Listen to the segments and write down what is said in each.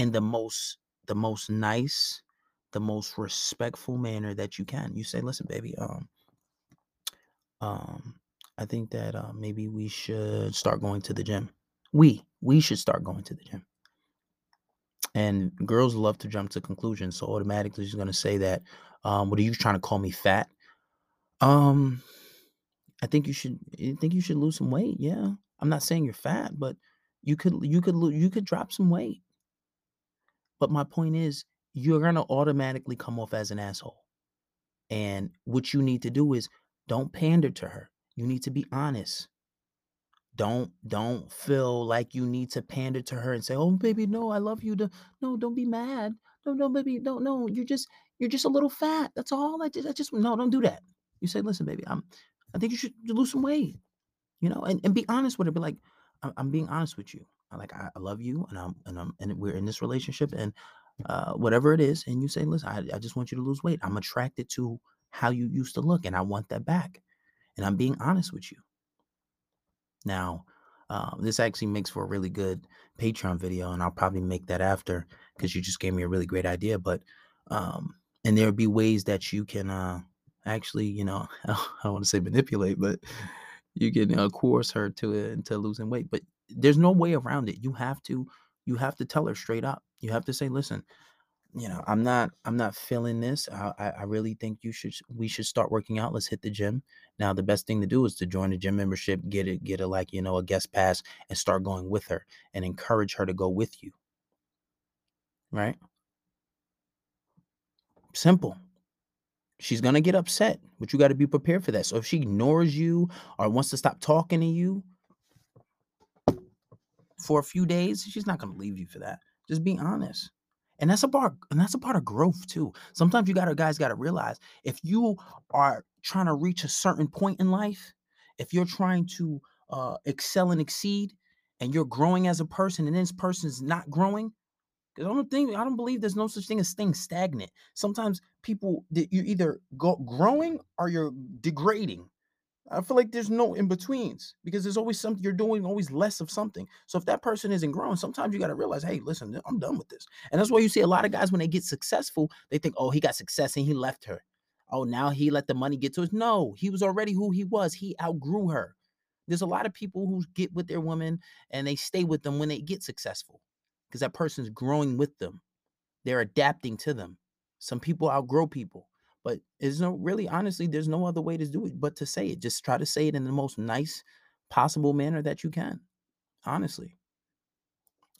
in the most the most nice, the most respectful manner that you can. You say, "Listen, baby, um, um, I think that uh, maybe we should start going to the gym. We we should start going to the gym." And girls love to jump to conclusions, so automatically she's gonna say that, um, "What are you trying to call me fat?" Um, I think you should. I think you should lose some weight. Yeah, I'm not saying you're fat, but you could you could you could drop some weight. But my point is, you're gonna automatically come off as an asshole. And what you need to do is don't pander to her. You need to be honest. Don't don't feel like you need to pander to her and say, "Oh, baby, no, I love you." To no, don't be mad. No, no, baby, don't. No, you're just you're just a little fat. That's all. I just, I just no, don't do that. You say, "Listen, baby, I'm. I think you should lose some weight." You know, and, and be honest with her. Be like, "I'm, I'm being honest with you. Like I, love you, and I'm and I'm and we're in this relationship, and uh, whatever it is." And you say, "Listen, I, I just want you to lose weight. I'm attracted to how you used to look, and I want that back." And I'm being honest with you. Now, uh, this actually makes for a really good Patreon video, and I'll probably make that after because you just gave me a really great idea. But um, and there'll be ways that you can uh, actually, you know, I don't want to say manipulate, but you can uh, coerce her to uh, into losing weight. But there's no way around it. You have to you have to tell her straight up. You have to say, listen, you know i'm not i'm not feeling this I, I really think you should we should start working out let's hit the gym now the best thing to do is to join the gym membership get it get a like you know a guest pass and start going with her and encourage her to go with you right simple she's gonna get upset but you got to be prepared for that so if she ignores you or wants to stop talking to you for a few days she's not gonna leave you for that. Just be honest. And that's a part and that's a part of growth too. Sometimes you gotta guys gotta realize if you are trying to reach a certain point in life if you're trying to uh, excel and exceed and you're growing as a person and this person's not growing because i don't think i don't believe there's no such thing as staying stagnant. Sometimes people you either go growing or you're degrading I feel like there's no in betweens because there's always something you're doing, always less of something. So if that person isn't growing, sometimes you got to realize, hey, listen, I'm done with this. And that's why you see a lot of guys when they get successful, they think, oh, he got success and he left her. Oh, now he let the money get to us. No, he was already who he was. He outgrew her. There's a lot of people who get with their women and they stay with them when they get successful because that person's growing with them. They're adapting to them. Some people outgrow people. But there's no really, honestly, there's no other way to do it but to say it. Just try to say it in the most nice possible manner that you can. Honestly.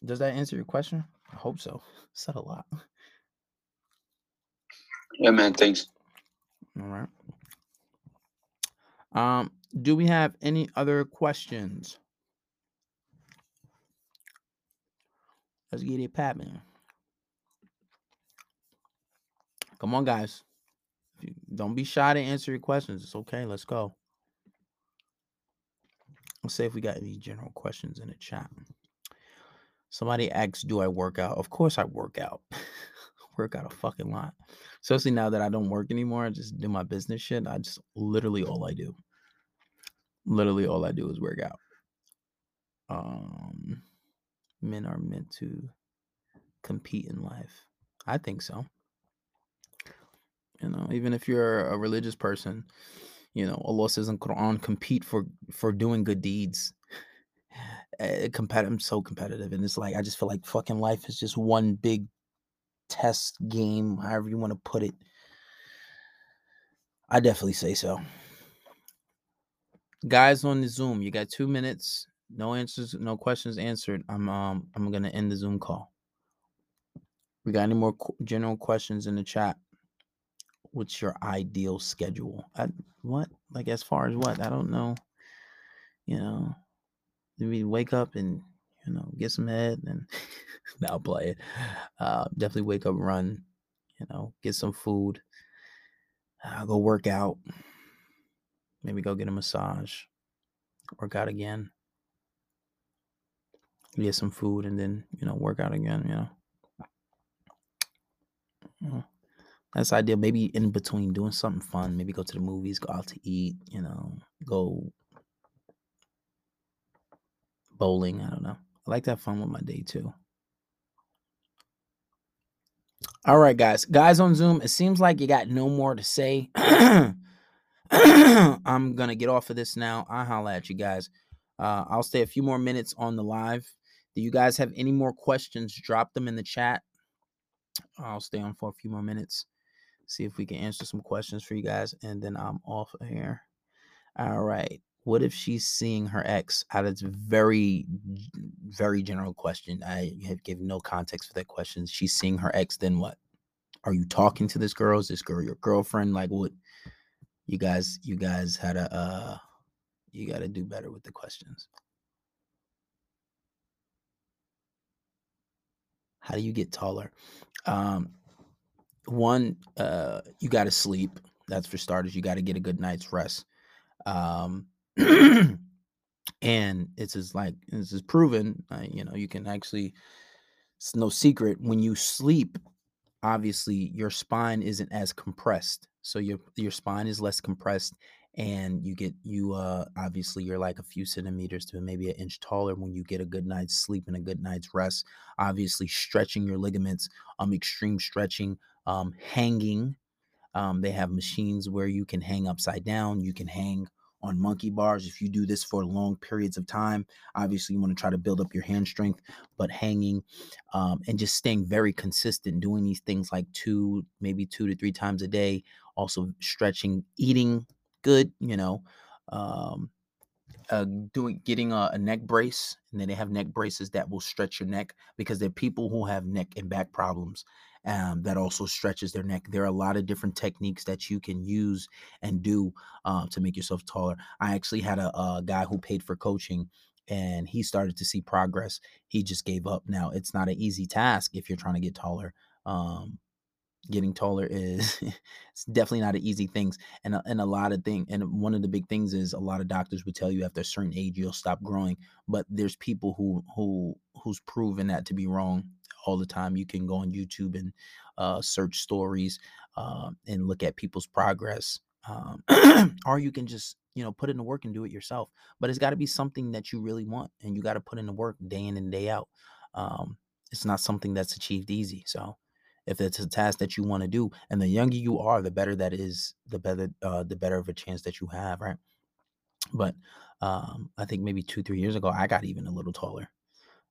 Does that answer your question? I hope so. Said a lot. Yeah, man. Thanks. All right. Um, do we have any other questions? Let's get it popping. Come on, guys. Don't be shy to answer your questions. It's okay. Let's go. Let's see if we got any general questions in the chat. Somebody asks, "Do I work out?" Of course, I work out. work out a fucking lot. Especially now that I don't work anymore. I just do my business shit. I just literally all I do. Literally all I do is work out. Um, men are meant to compete in life. I think so. You know, even if you're a religious person, you know, Allah says in Quran, compete for for doing good deeds. Uh, competitive, I'm so competitive, and it's like I just feel like fucking life is just one big test game, however you want to put it. I definitely say so. Guys on the Zoom, you got two minutes. No answers, no questions answered. I'm um I'm gonna end the Zoom call. We got any more general questions in the chat? What's your ideal schedule? I, what? Like as far as what? I don't know. You know, maybe wake up and you know get some head and now play it. Uh, definitely wake up, run. You know, get some food. Uh, go work out. Maybe go get a massage. Work out again. Get some food and then you know work out again. You know. You know that's ideal. Maybe in between doing something fun. Maybe go to the movies, go out to eat, you know, go bowling. I don't know. I like to have fun with my day too. All right, guys. Guys on Zoom, it seems like you got no more to say. I'm gonna get off of this now. I'll holla at you guys. Uh, I'll stay a few more minutes on the live. Do you guys have any more questions? Drop them in the chat. I'll stay on for a few more minutes. See if we can answer some questions for you guys, and then I'm off of here. All right. What if she's seeing her ex? Out of very, very general question. I have given no context for that question. She's seeing her ex, then what? Are you talking to this girl? Is this girl your girlfriend? Like what? You guys, you guys had a uh you gotta do better with the questions. How do you get taller? Um one, uh, you gotta sleep. That's for starters. You gotta get a good night's rest. Um and it's just like this is proven uh, you know you can actually it's no secret when you sleep obviously your spine isn't as compressed so your your spine is less compressed and you get you uh obviously you're like a few centimeters to maybe an inch taller when you get a good night's sleep and a good night's rest obviously stretching your ligaments um extreme stretching um hanging um they have machines where you can hang upside down you can hang on monkey bars. If you do this for long periods of time, obviously you want to try to build up your hand strength, but hanging um, and just staying very consistent, doing these things like two, maybe two to three times a day, also stretching, eating good, you know, um, uh, doing getting a, a, neck brace, and then they have neck braces that will stretch your neck because they're people who have neck and back problems um, that also stretches their neck. There are a lot of different techniques that you can use and do uh, to make yourself taller. I actually had a, a guy who paid for coaching and he started to see progress. He just gave up. Now, it's not an easy task if you're trying to get taller. Um, getting taller is it's definitely not an easy thing and and a lot of thing and one of the big things is a lot of doctors would tell you after a certain age you'll stop growing but there's people who who who's proven that to be wrong all the time. You can go on YouTube and uh, search stories uh, and look at people's progress. Um, or you can just you know put in the work and do it yourself but it's got to be something that you really want and you got to put in the work day in and day out um, it's not something that's achieved easy so if it's a task that you want to do and the younger you are the better that is the better uh, the better of a chance that you have right but um, i think maybe two three years ago i got even a little taller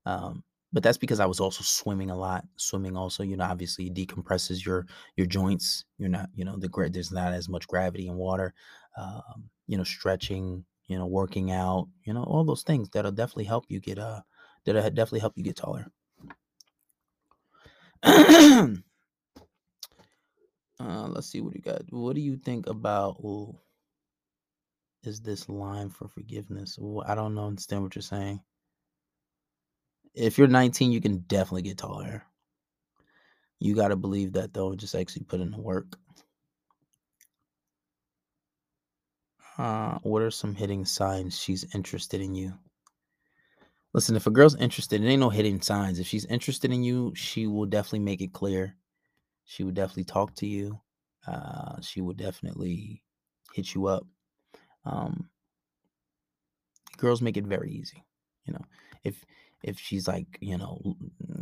um, but that's because I was also swimming a lot. Swimming also, you know, obviously decompresses your your joints. You're not, you know, the there's not as much gravity in water. Um, you know, stretching, you know, working out, you know, all those things that'll definitely help you get uh that'll definitely help you get taller. uh, let's see what you got. What do you think about? Ooh, is this line for forgiveness? Ooh, I don't understand what you're saying if you're 19, you can definitely get taller. You got to believe that though, just actually put in the work. Uh, what are some hitting signs she's interested in you? Listen, if a girl's interested, it ain't no hitting signs. If she's interested in you, she will definitely make it clear. She would definitely talk to you. Uh, she would definitely hit you up. Um, girls make it very easy. You know, if if she's like, you know,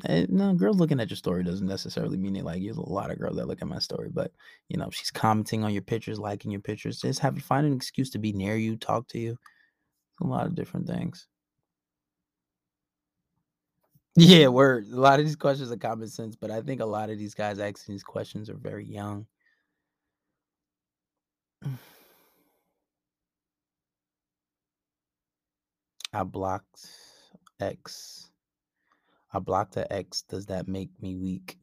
eh, no, girls looking at your story doesn't necessarily mean it. Like, there's a lot of girls that look at my story, but you know, she's commenting on your pictures, liking your pictures, just have find an excuse to be near you, talk to you. A lot of different things. Yeah, we're a lot of these questions are common sense, but I think a lot of these guys asking these questions are very young. I blocked X. I blocked the X. Does that make me weak?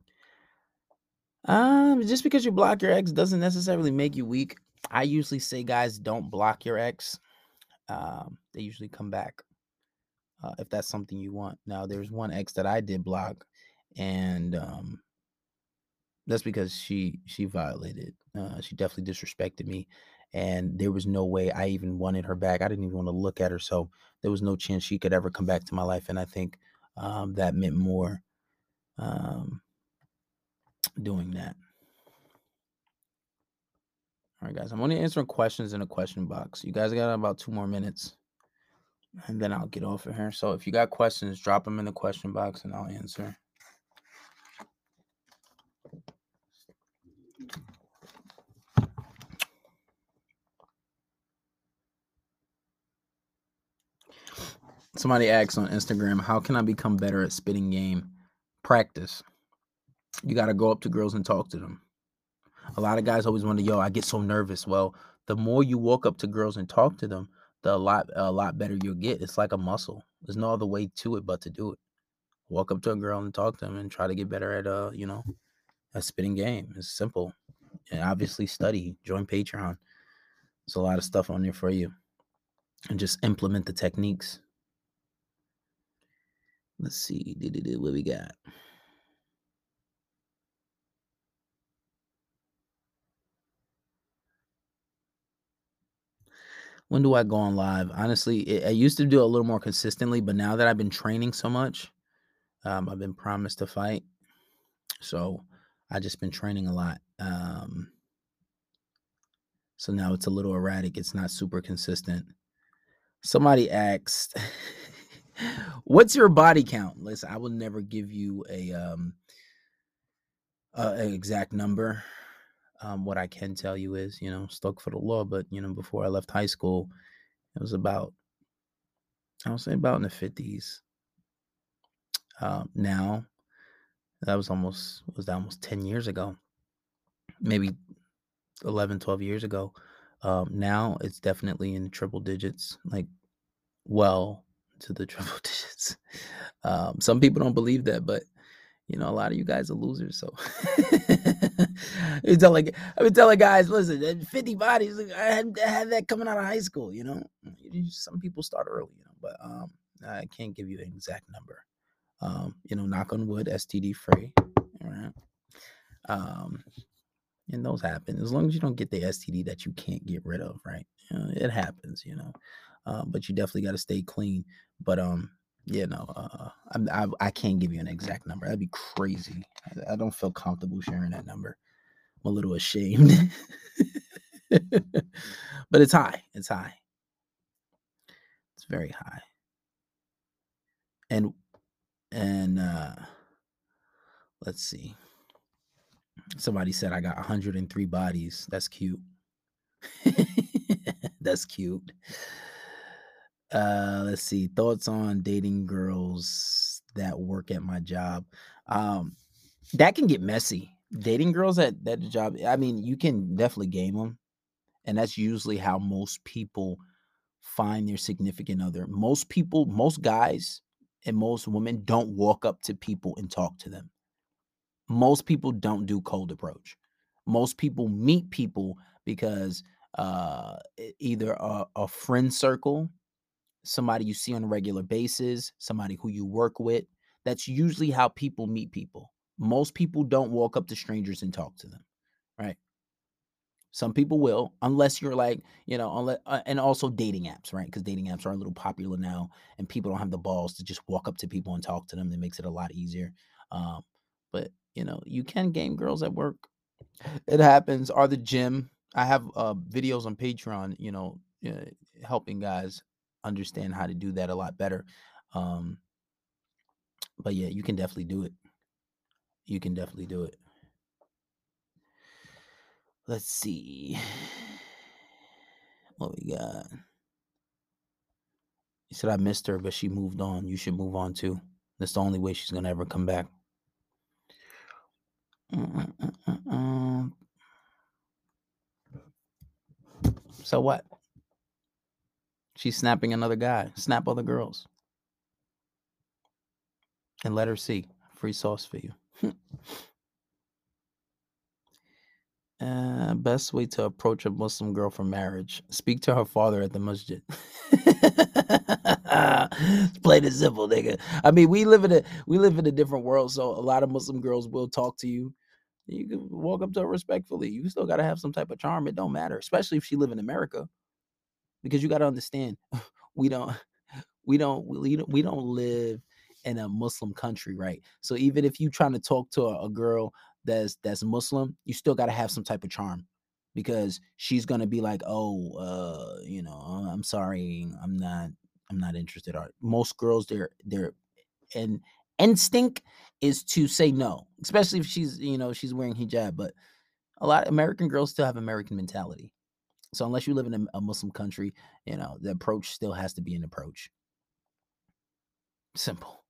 Um, just because you block your ex doesn't necessarily make you weak. I usually say, guys, don't block your ex. Um, they usually come back uh, if that's something you want. Now, there's one ex that I did block, and um, that's because she she violated. Uh, she definitely disrespected me, and there was no way I even wanted her back. I didn't even want to look at her, so there was no chance she could ever come back to my life. And I think um, that meant more um, doing that. All right, guys, I'm only answering questions in a question box. You guys got about two more minutes, and then I'll get off of here. So if you got questions, drop them in the question box, and I'll answer. Somebody asks on Instagram, how can I become better at spitting game? Practice. You got to go up to girls and talk to them. A lot of guys always wonder, yo, I get so nervous. Well, the more you walk up to girls and talk to them, the a lot a lot better you'll get. It's like a muscle. There's no other way to it but to do it. Walk up to a girl and talk to them and try to get better at uh, you know, a spitting game. It's simple. And obviously study, join Patreon. There's a lot of stuff on there for you. And just implement the techniques. Let's see. What we got? When do I go on live? Honestly, it, I used to do a little more consistently, but now that I've been training so much, um, I've been promised to fight. So I just been training a lot. Um, so now it's a little erratic. It's not super consistent. Somebody asked, "What's your body count?" Listen, I will never give you a um, uh, an exact number. Um, what I can tell you is, you know, stuck for the law. But you know, before I left high school, it was about, I would say, about in the fifties. Um, now, that was almost was that almost ten years ago, maybe 11, 12 years ago. Um, now it's definitely in triple digits, like well to the triple digits. Um, some people don't believe that, but you know, a lot of you guys are losers. So I tell like I been telling guys, listen, 50 bodies, I had, I had that coming out of high school, you know. Some people start early, you know, but um I can't give you an exact number. Um, you know, knock on wood, STD free. Right. Um, and those happen as long as you don't get the STD that you can't get rid of, right? You know, it happens, you know. Um, but you definitely got to stay clean. But um, you know, uh, I, I, I can't give you an exact number. That'd be crazy. I, I don't feel comfortable sharing that number. I'm a little ashamed, but it's high. It's high. It's very high. And and uh let's see. Somebody said I got 103 bodies. That's cute. That's cute. Uh, let's see. Thoughts on dating girls that work at my job. Um, that can get messy. Dating girls at that job. I mean, you can definitely game them, and that's usually how most people find their significant other. Most people, most guys, and most women don't walk up to people and talk to them. Most people don't do cold approach. Most people meet people because uh, either a, a friend circle somebody you see on a regular basis, somebody who you work with. That's usually how people meet people. Most people don't walk up to strangers and talk to them, right? Some people will, unless you're like, you know, unless, uh, and also dating apps, right? Because dating apps are a little popular now, and people don't have the balls to just walk up to people and talk to them. It makes it a lot easier. Um, but you know, you can game girls at work. It happens. Or the gym. I have uh, videos on Patreon. You know, uh, helping guys understand how to do that a lot better. Um, but yeah, you can definitely do it. You can definitely do it. Let's see what we got. He said I missed her, but she moved on. You should move on too. That's the only way she's gonna ever come back. Mm, mm, mm, so what? She's snapping another guy. Snap other girls. And let her see. Free sauce for you. uh, best way to approach a Muslim girl for marriage. Speak to her father at the masjid. Play the simple, nigga. I mean, we live in a we live in a different world, so a lot of Muslim girls will talk to you. You can walk up to her respectfully. You still gotta have some type of charm. It don't matter, especially if she live in America because you got to understand we don't we don't we don't live in a muslim country right? So even if you trying to talk to a, a girl that's that's muslim you still got to have some type of charm because she's gonna be like oh uh you know i'm sorry i'm not i'm not interested. Or most girls they're they're and instinct is to say no especially if she's you know she's wearing hijab but a lot of american girls still have american mentality so unless you live in a, a Muslim country, you know, the approach still has to be an approach. Simple.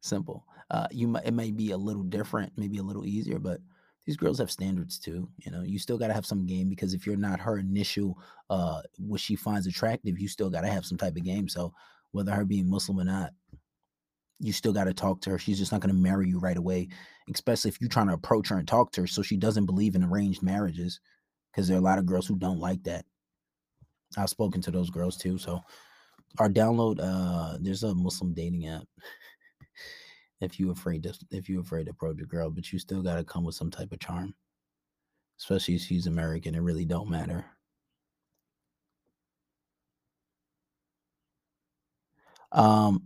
Simple. Uh, you might it may be a little different, maybe a little easier, but these girls have standards too. You know, you still got to have some game because if you're not her initial, uh, what she finds attractive, you still got to have some type of game. So whether her being Muslim or not, you still got to talk to her. She's just not going to marry you right away, especially if you're trying to approach her and talk to her. So she doesn't believe in arranged marriages because there are a lot of girls who don't like that. I've spoken to those girls too. So our download, uh, there's a Muslim dating app. if you afraid to if you afraid to approach a girl, but you still gotta come with some type of charm. Especially if she's American, it really don't matter. Um,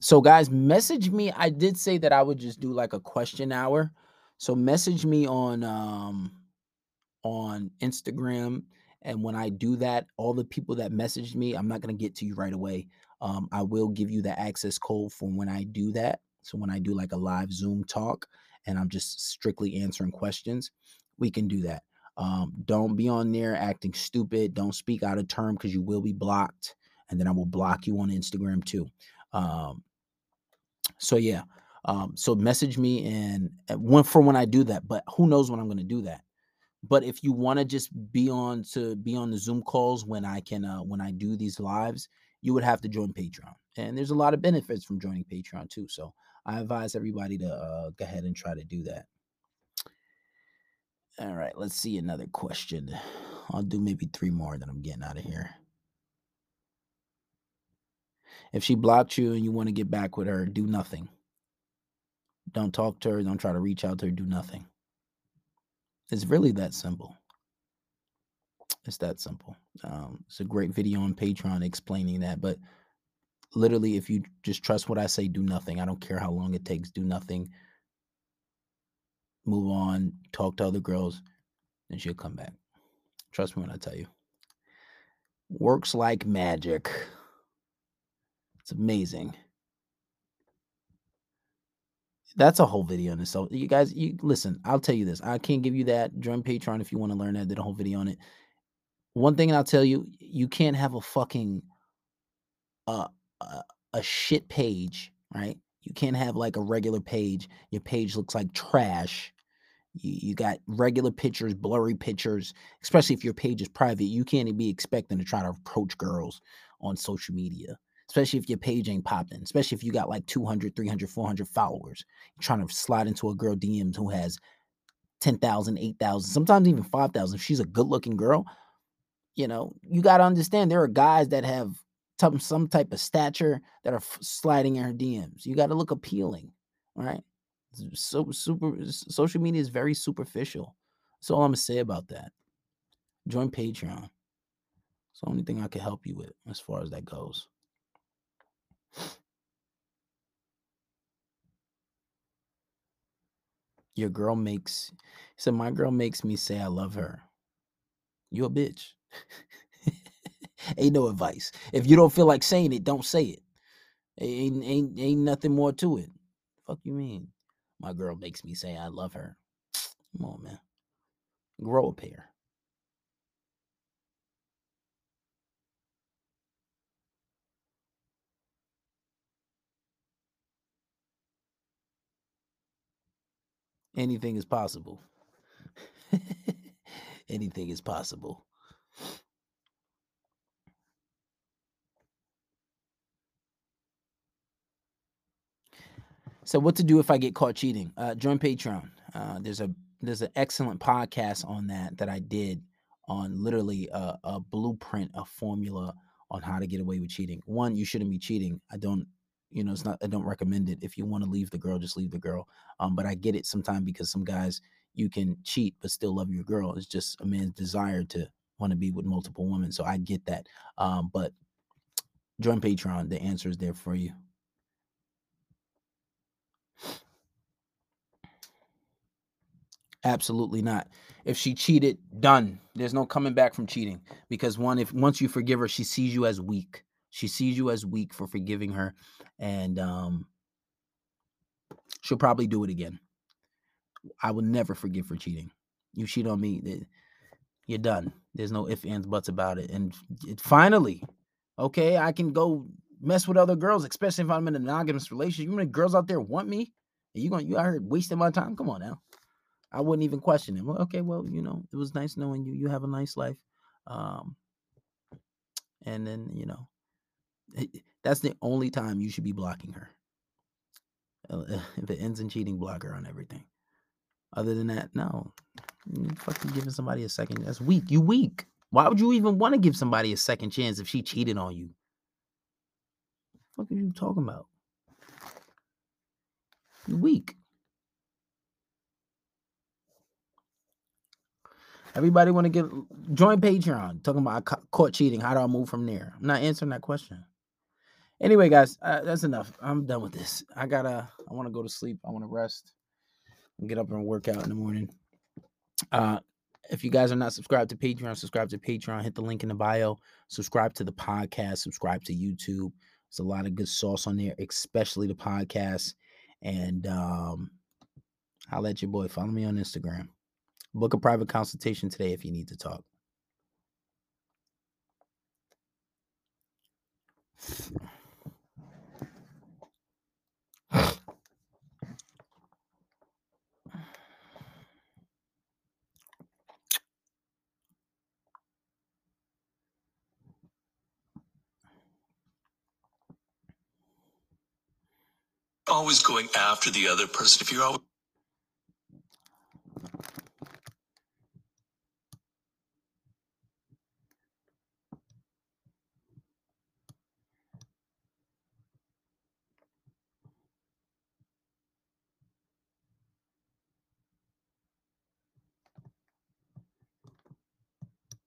so guys, message me. I did say that I would just do like a question hour. So message me on um on Instagram. And when I do that, all the people that messaged me, I'm not gonna get to you right away. Um, I will give you the access code for when I do that. So when I do like a live Zoom talk and I'm just strictly answering questions, we can do that. Um, don't be on there acting stupid. Don't speak out of term because you will be blocked. And then I will block you on Instagram too. Um, so yeah. Um, so message me and one for when I do that, but who knows when I'm going to do that. But if you want to just be on to be on the Zoom calls when I can uh, when I do these lives, you would have to join Patreon. And there's a lot of benefits from joining Patreon too. So I advise everybody to uh, go ahead and try to do that. All right, let's see another question. I'll do maybe three more, then I'm getting out of here. If she blocked you and you want to get back with her, do nothing. Don't talk to her. Don't try to reach out to her. Do nothing. It's really that simple. It's that simple. Um, it's a great video on Patreon explaining that. But literally, if you just trust what I say, do nothing. I don't care how long it takes. Do nothing. Move on. Talk to other girls, and she'll come back. Trust me when I tell you. Works like magic. It's amazing. That's a whole video in itself. You guys, you listen. I'll tell you this. I can't give you that. Join Patreon if you want to learn that. Did a whole video on it. One thing I'll tell you, you can't have a fucking uh, a, a shit page, right? You can't have like a regular page. Your page looks like trash. You, you got regular pictures, blurry pictures, especially if your page is private. You can't be expecting to try to approach girls on social media, especially if your page ain't popping, especially if you got like 200, 300, 400 followers. You're trying to slide into a girl DMs who has 10,000, 8,000, sometimes even 5,000. If she's a good looking girl, you know, you got to understand there are guys that have some, some type of stature that are f- sliding in her DMs. You got to look appealing, right? So super social media is very superficial. That's all I'm gonna say about that. Join Patreon. It's the only thing I can help you with as far as that goes. Your girl makes said, My girl makes me say I love her. You a bitch. ain't no advice. If you don't feel like saying it, don't say it. Ain't ain't ain't nothing more to it. Fuck you mean? My girl makes me say I love her. Come on, man. Grow a pair. Anything is possible. Anything is possible. So, what to do if I get caught cheating? Uh, join Patreon. Uh, there's a there's an excellent podcast on that that I did on literally a, a blueprint, a formula on how to get away with cheating. One, you shouldn't be cheating. I don't, you know, it's not. I don't recommend it. If you want to leave the girl, just leave the girl. Um, but I get it sometimes because some guys you can cheat but still love your girl. It's just a man's desire to want to be with multiple women. So I get that. Um, but join Patreon. The answer is there for you. Absolutely not. If she cheated, done. There's no coming back from cheating because one, if once you forgive her, she sees you as weak. She sees you as weak for forgiving her, and um, she'll probably do it again. I will never forgive for cheating. You cheat on me, you're done. There's no ifs, ands, buts about it. And it, finally, okay, I can go mess with other girls, especially if I'm in a monogamous relationship. You know, girls out there want me, and you going you here wasting my time. Come on now. I wouldn't even question him. Well, okay, well, you know, it was nice knowing you. You have a nice life. Um, and then, you know, that's the only time you should be blocking her. Uh, if it ends in cheating, block her on everything. Other than that, no. Fucking giving somebody a second. That's weak. You weak. Why would you even want to give somebody a second chance if she cheated on you? What are you talking about? You weak. Everybody want to get join Patreon talking about court cheating. How do I move from there? I'm not answering that question. Anyway, guys, uh, that's enough. I'm done with this. I gotta. I want to go to sleep. I want to rest and get up and work out in the morning. Uh, if you guys are not subscribed to Patreon, subscribe to Patreon. Hit the link in the bio. Subscribe to the podcast. Subscribe to YouTube. There's a lot of good sauce on there, especially the podcast. And um, I'll let your boy follow me on Instagram. Book a private consultation today if you need to talk. Always going after the other person, if you're always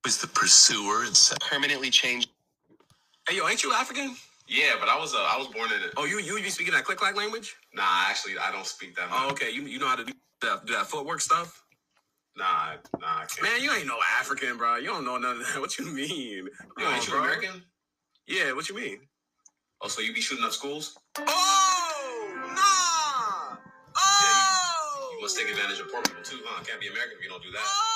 was the pursuer and permanently changed. Hey, yo, ain't you African? Yeah, but I was uh, I was born in it. Oh, you you be speaking that click clack language? Nah, actually, I don't speak that. Much. Oh, okay. You you know how to do that, do that footwork stuff? Nah, nah, I can't. Man, you ain't no African, bro. You don't know none of that. What you mean? Yo, ain't you American? Yeah, what you mean? Oh, so you be shooting up schools? Oh, nah. Oh. Yeah, you, you must take advantage of poor people too, huh? Can't be American if you don't do that. Oh.